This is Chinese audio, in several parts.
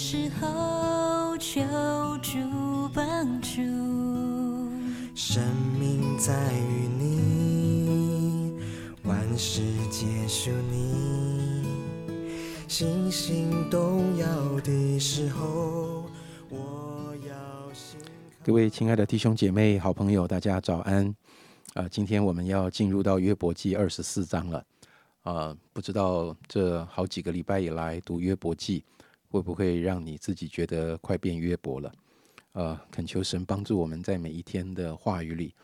时候求助帮助。生命在于你，万事皆属你。星星动摇的时候，我要各位亲爱的弟兄姐妹、好朋友，大家早安！啊、今天我们要进入到约伯记二十四章了。啊、不知道这好几个礼拜以来读约伯记，会不会让你自己觉得快变约伯了？呃，恳求神帮助我们在每一天的话语里，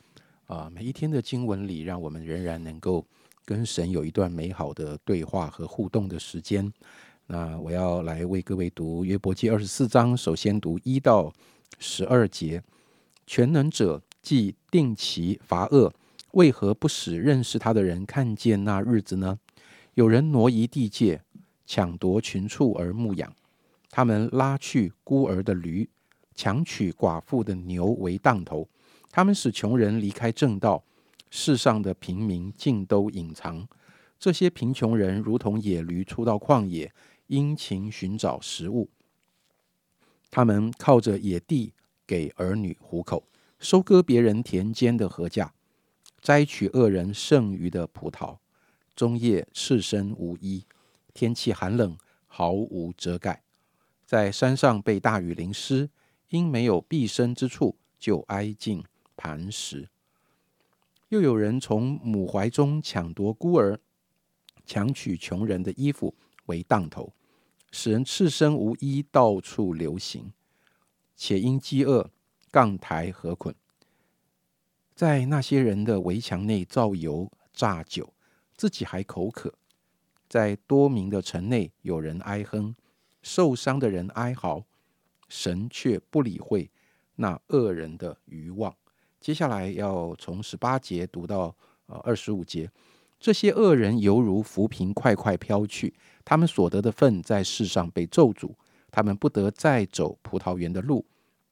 啊、每一天的经文里，让我们仍然能够跟神有一段美好的对话和互动的时间。那我要来为各位读约伯记二十四章，首先读一到十二节。全能者既定期罚恶，为何不使认识他的人看见那日子呢？有人挪移地界，抢夺群畜而牧养，他们拉去孤儿的驴，强取寡妇的牛为当头。他们使穷人离开正道，世上的平民尽都隐藏。这些贫穷人如同野驴出到旷野，殷勤寻找食物。他们靠着野地给儿女糊口，收割别人田间的禾稼，摘取恶人剩余的葡萄。终夜赤身无衣，天气寒冷，毫无遮盖。在山上被大雨淋湿，因没有避身之处，就挨近磐石。又有人从母怀中抢夺孤儿，强取穷人的衣服为当头，使人赤身无衣，到处流行。且因饥饿，杠台何捆。在那些人的围墙内造油榨酒，自己还口渴。在多名的城内，有人哀哼，受伤的人哀嚎，神却不理会那恶人的愚妄。接下来要从十八节读到呃二十五节，这些恶人犹如浮萍，快快飘去，他们所得的份在世上被咒诅。他们不得再走葡萄园的路，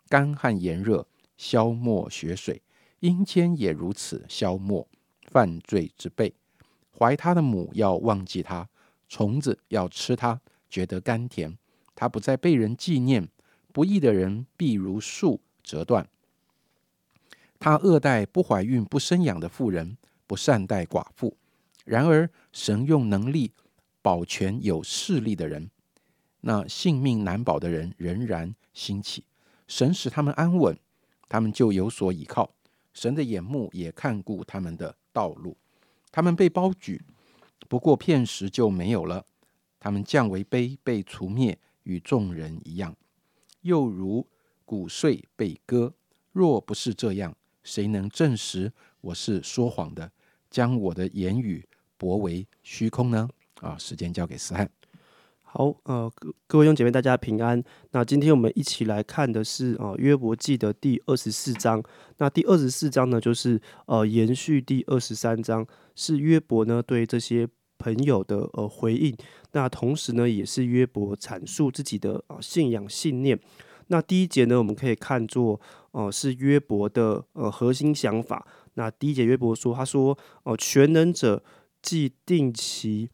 干旱炎热，消没血水，阴间也如此消没犯罪之辈。怀他的母要忘记他，虫子要吃他，觉得甘甜。他不再被人纪念，不义的人必如树折断。他恶待不怀孕、不生养的妇人，不善待寡妇。然而神用能力保全有势力的人。那性命难保的人仍然兴起，神使他们安稳，他们就有所倚靠。神的眼目也看顾他们的道路，他们被包举，不过片时就没有了。他们降为卑，被除灭，与众人一样，又如谷穗被割。若不是这样，谁能证实我是说谎的，将我的言语驳为虚空呢？啊，时间交给思翰。好，呃，各各位兄姐妹，大家平安。那今天我们一起来看的是呃约伯记的第二十四章。那第二十四章呢，就是呃延续第二十三章，是约伯呢对这些朋友的呃回应。那同时呢，也是约伯阐述自己的啊、呃信仰信念。那第一节呢，我们可以看作呃是约伯的呃核心想法。那第一节约伯说，他说哦、呃全能者既定其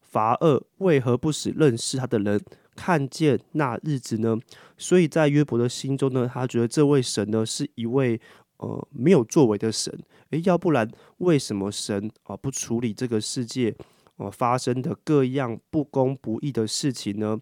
罚恶，为何不使认识他的人看见那日子呢？所以在约伯的心中呢，他觉得这位神呢是一位呃没有作为的神。诶，要不然为什么神啊、不处理这个世界呃发生的各样不公不义的事情呢？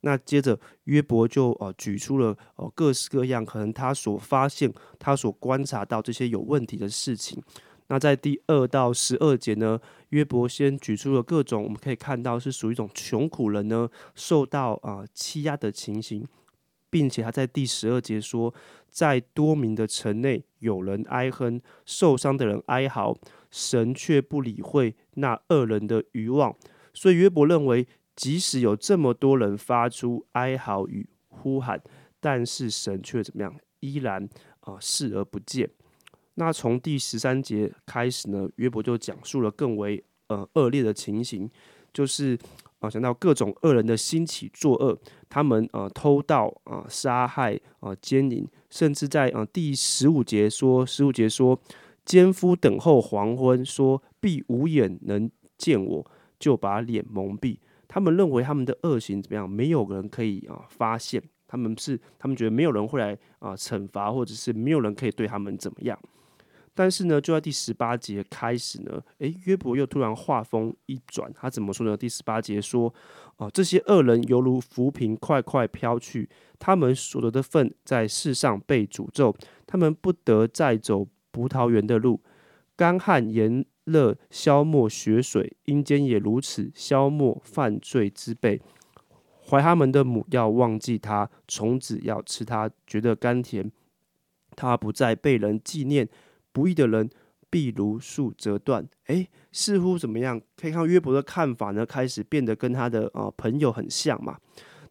那接着约伯就呃举出了呃各式各样可能他所发现、他所观察到这些有问题的事情。那在第二到十二节呢，约伯先举出了各种我们可以看到是属于一种穷苦人呢受到啊、欺压的情形，并且他在第十二节说，在多民的城内有人哀哼，受伤的人哀嚎，神却不理会那恶人的欲望。所以约伯认为，即使有这么多人发出哀嚎与呼喊，但是神却怎么样，依然啊、视而不见。那从第十三节开始呢，约伯就讲述了更为呃恶劣的情形，就是啊、讲到各种恶人的兴起作恶，他们呃偷盗啊、杀害啊、奸淫，甚至在啊、第十五节说，十五节说，奸夫等候黄昏，说必无眼能见我，就把脸蒙蔽。他们认为他们的恶行怎么样，没有人可以啊发现，他们是他们觉得没有人会来啊惩罚，或者是没有人可以对他们怎么样。但是呢，就在第十八节开始呢，诶，约伯又突然话锋一转，他怎么说呢？第十八节说：“哦，这些恶人犹如浮萍，快快飘去；他们所得的份在世上被诅咒，他们不得再走葡萄园的路。干旱炎热消没血水，阴间也如此消没犯罪之辈。怀他们的母要忘记他，虫子要吃他，觉得甘甜。他不再被人纪念。”不义的人必如树折断。诶，似乎怎么样？可以看约伯的看法呢，开始变得跟他的啊朋友很像嘛。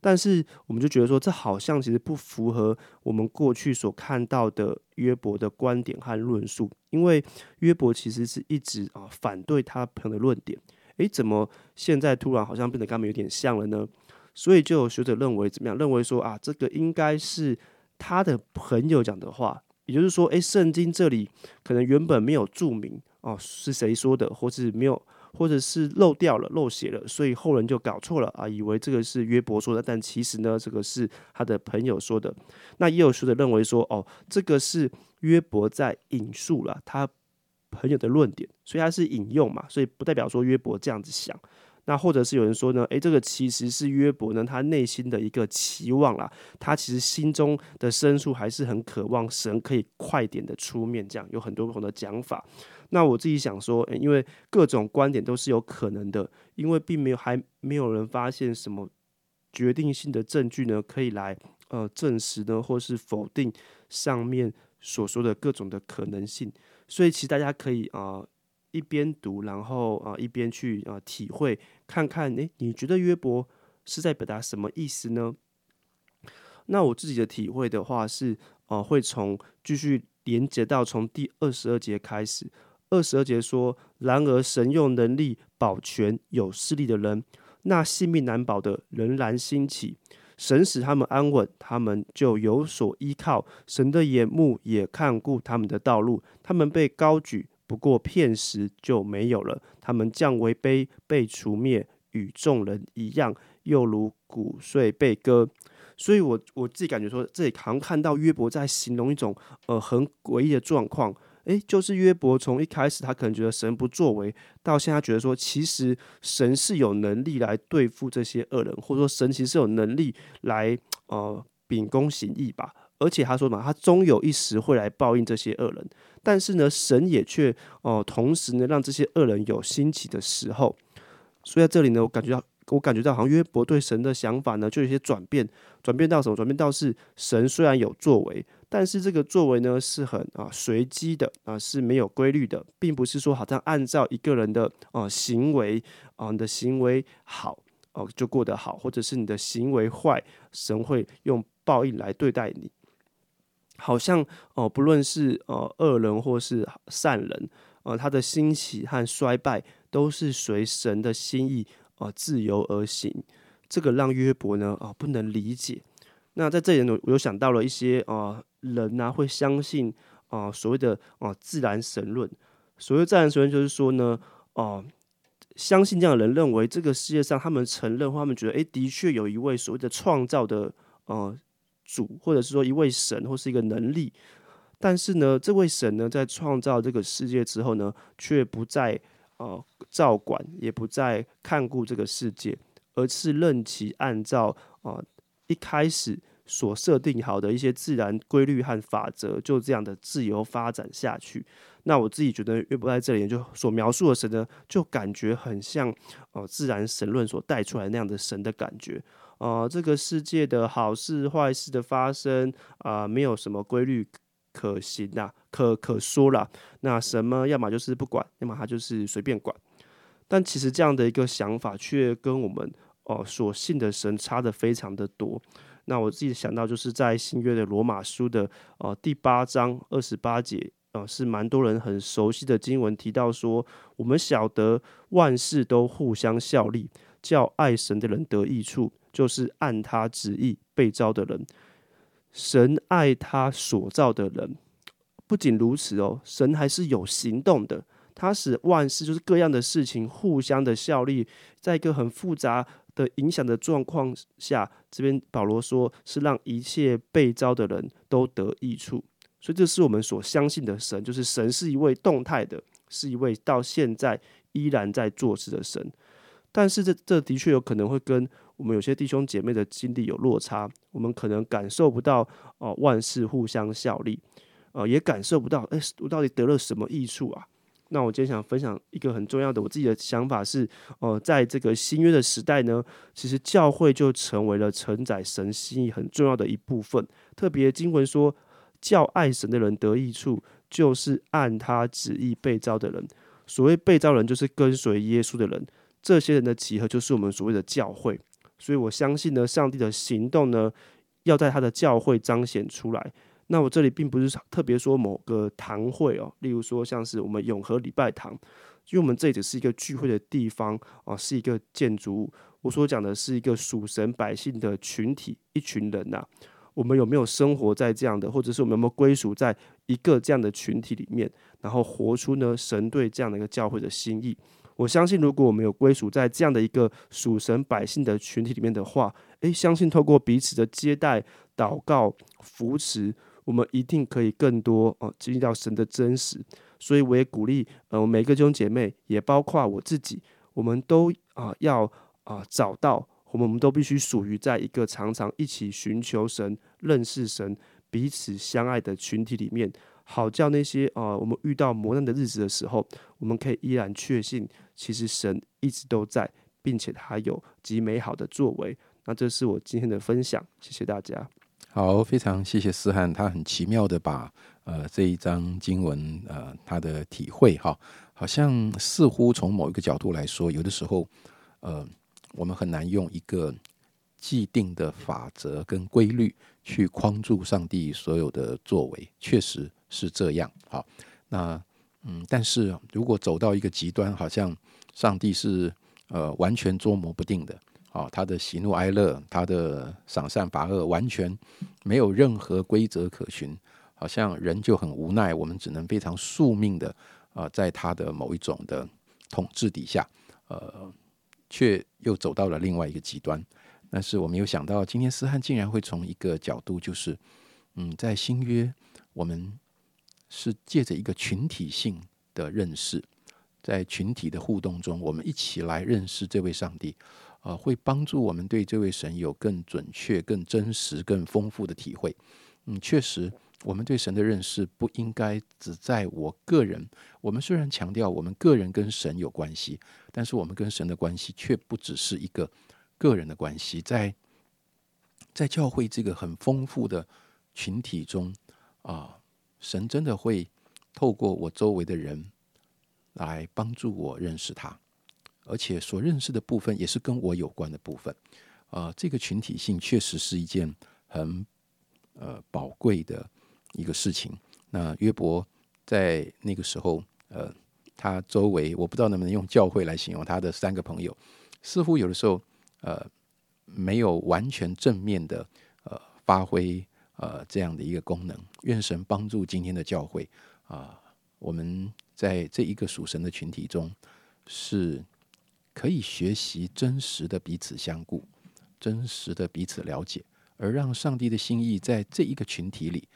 但是我们就觉得说，这好像其实不符合我们过去所看到的约伯的观点和论述，因为约伯其实是一直啊反对他朋友的论点。诶，怎么现在突然好像变得跟他们有点像了呢？所以就有学者认为怎么样？认为说啊，这个应该是他的朋友讲的话。也就是说，诶，圣经这里可能原本没有注明哦是谁说的，或是没有，或者是漏掉了、漏写了，所以后人就搞错了啊，以为这个是约伯说的，但其实呢，这个是他的朋友说的。那也有学者认为说，哦，这个是约伯在引述了他朋友的论点，所以他是引用嘛，所以不代表说约伯这样子想。那或者是有人说呢，诶，这个其实是约伯呢他内心的一个期望啦，他其实心中的深处还是很渴望神可以快点的出面，这样有很多不同的讲法。那我自己想说，因为各种观点都是有可能的，因为并没有还没有人发现什么决定性的证据呢，可以来呃证实呢，或是否定上面所说的各种的可能性。所以其实大家可以啊。一边读，然后啊一边去啊体会，看看诶，你觉得约伯是在表达什么意思呢？那我自己的体会的话是，呃，会从继续连接到从第二十二节开始。二十二节说：“然而神用能力保全有势力的人，那性命难保的仍然兴起。神使他们安稳，他们就有所依靠。神的眼目也看顾他们的道路，他们被高举。”不过片时就没有了，他们降为卑，被除灭，与众人一样，又如骨碎被割。所以，我我自己感觉说，这里好像看到约伯在形容一种呃很诡异的状况。诶，就是约伯从一开始他可能觉得神不作为，到现在觉得说，其实神是有能力来对付这些恶人，或者说神其实是有能力来呃秉公行义吧。而且他说嘛，他终有一时会来报应这些恶人。但是呢，神也却哦，同时呢，让这些恶人有兴起的时候。所以在这里呢，我感觉到，我感觉到好像约伯对神的想法呢，就有些转变。转变到什么？转变到是神虽然有作为，但是这个作为呢，是很啊随机的啊，是没有规律的，并不是说好像按照一个人的啊行为啊，你的行为好哦就过得好，或者是你的行为坏，神会用报应来对待你。好像哦，不论是呃恶人或是善人，呃，他的兴起和衰败都是随神的心意呃自由而行。这个让约伯呢啊不能理解。那在这里呢，我又想到了一些啊人呢会相信啊所谓的啊自然神论。所谓自然神论就是说呢，哦，相信这样的人认为这个世界上他们承认或他们觉得，诶，的确有一位所谓的创造的呃。主，或者是说一位神，或是一个能力，但是呢，这位神呢，在创造这个世界之后呢，却不再呃照管，也不再看顾这个世界，而是任其按照啊一开始所设定好的一些自然规律和法则，就这样的自由发展下去。那我自己觉得约伯在这里就所描述的神呢，就感觉很像哦自然神论所带出来那样的神的感觉。啊，这个世界的好事坏事的发生啊，没有什么规律可行呐，可可说了。那什么，要么就是不管，要么他就是随便管。但其实这样的一个想法，却跟我们哦所信的神差的非常的多。那我自己想到，就是在新约的罗马书的呃第八章二十八节，呃，是蛮多人很熟悉的经文，提到说，我们晓得万事都互相效力，叫爱神的人得益处。就是按他旨意被招的人，神爱他所造的人。不仅如此哦，神还是有行动的。他使万事就是各样的事情互相的效力，在一个很复杂的影响的状况下，这边保罗说是让一切被招的人都得益处，所以这是我们所相信的神，就是神是一位动态的，是一位到现在依然在做事的神。但是这这的确有可能会跟我们有些弟兄姐妹的经历有落差，我们可能感受不到哦万事互相效力，呃也感受不到哎我到底得了什么益处啊？那我今天想分享一个很重要的我自己的想法是，呃在这个新约的时代呢，其实教会就成为了承载神心意很重要的一部分。特别经文说，叫爱神的人得益处，就是按他旨意被召的人。所谓被召人，就是跟随耶稣的人。这些人的集合就是我们所谓的教会，所以我相信呢，上帝的行动呢，要在他的教会彰显出来。那我这里并不是特别说某个堂会哦，例如说像是我们永和礼拜堂，因为我们这里只是一个聚会的地方啊，是一个建筑物。我所讲的是一个属神百姓的群体，一群人呐。我们有没有生活在这样的，或者是我们有没有归属在一个这样的群体里面，然后活出呢神对这样的一个教会的心意？我相信，如果我们有归属在这样的一个属神百姓的群体里面的话，诶，相信透过彼此的接待、祷告、扶持，我们一定可以更多哦经历到神的真实。所以，我也鼓励呃每个弟兄姐妹，也包括我自己，我们都啊要啊找到，我们我们都必须属于在一个常常一起寻求神、认识神、彼此相爱的群体里面。好叫那些啊，我们遇到磨难的日子的时候，我们可以依然确信，其实神一直都在，并且他有极美好的作为。那这是我今天的分享，谢谢大家。好，非常谢谢思翰，他很奇妙的把呃这一章经文呃他的体会哈，好像似乎从某一个角度来说，有的时候呃我们很难用一个既定的法则跟规律去框住上帝所有的作为，确实。是这样，好，那嗯，但是如果走到一个极端，好像上帝是呃完全捉摸不定的，好，他的喜怒哀乐，他的赏善罚恶，完全没有任何规则可循，好像人就很无奈，我们只能非常宿命的啊，在他的某一种的统治底下，呃，却又走到了另外一个极端。但是我没有想到，今天思翰竟然会从一个角度，就是嗯，在新约我们。是借着一个群体性的认识，在群体的互动中，我们一起来认识这位上帝，呃，会帮助我们对这位神有更准确、更真实、更丰富的体会。嗯，确实，我们对神的认识不应该只在我个人。我们虽然强调我们个人跟神有关系，但是我们跟神的关系却不只是一个个人的关系。在在教会这个很丰富的群体中啊。神真的会透过我周围的人来帮助我认识他，而且所认识的部分也是跟我有关的部分。呃，这个群体性确实是一件很呃宝贵的一个事情。那约伯在那个时候，呃，他周围我不知道能不能用教会来形容他的三个朋友，似乎有的时候呃没有完全正面的呃发挥。呃，这样的一个功能，愿神帮助今天的教会啊，我们在这一个属神的群体中，是可以学习真实的彼此相顾，真实的彼此了解，而让上帝的心意在这一个群体里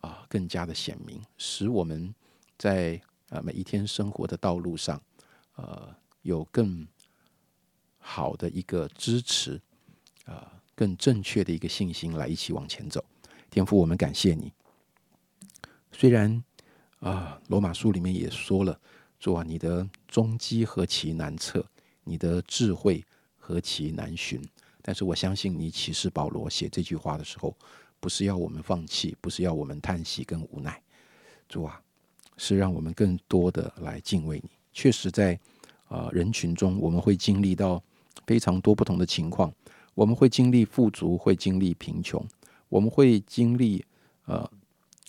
啊更加的显明，使我们在啊每一天生活的道路上，呃，有更好的一个支持，啊，更正确的一个信心来一起往前走。天父，我们感谢你。虽然啊，罗马书里面也说了，主啊，你的踪迹何其难测，你的智慧何其难寻。但是我相信，你启示保罗写这句话的时候，不是要我们放弃，不是要我们叹息跟无奈。主啊，是让我们更多的来敬畏你。确实，在啊人群中，我们会经历到非常多不同的情况，我们会经历富足，会经历贫穷。我们会经历呃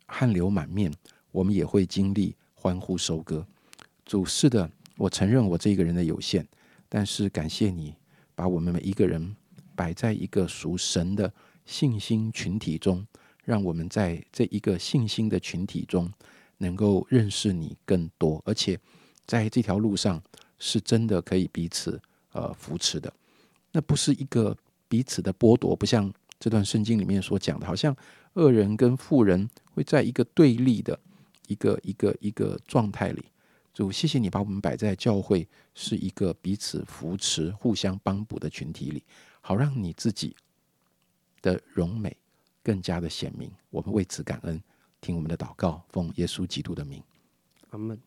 汗流满面，我们也会经历欢呼收割。主是的，我承认我这一个人的有限，但是感谢你把我们每一个人摆在一个属神的信心群体中，让我们在这一个信心的群体中能够认识你更多，而且在这条路上是真的可以彼此呃扶持的。那不是一个彼此的剥夺，不像这段圣经里面所讲的，好像恶人跟富人会在一个对立的一个一个一个状态里。主，谢谢你把我们摆在教会是一个彼此扶持、互相帮补的群体里，好让你自己的荣美更加的显明。我们为此感恩，听我们的祷告，奉耶稣基督的名，阿门。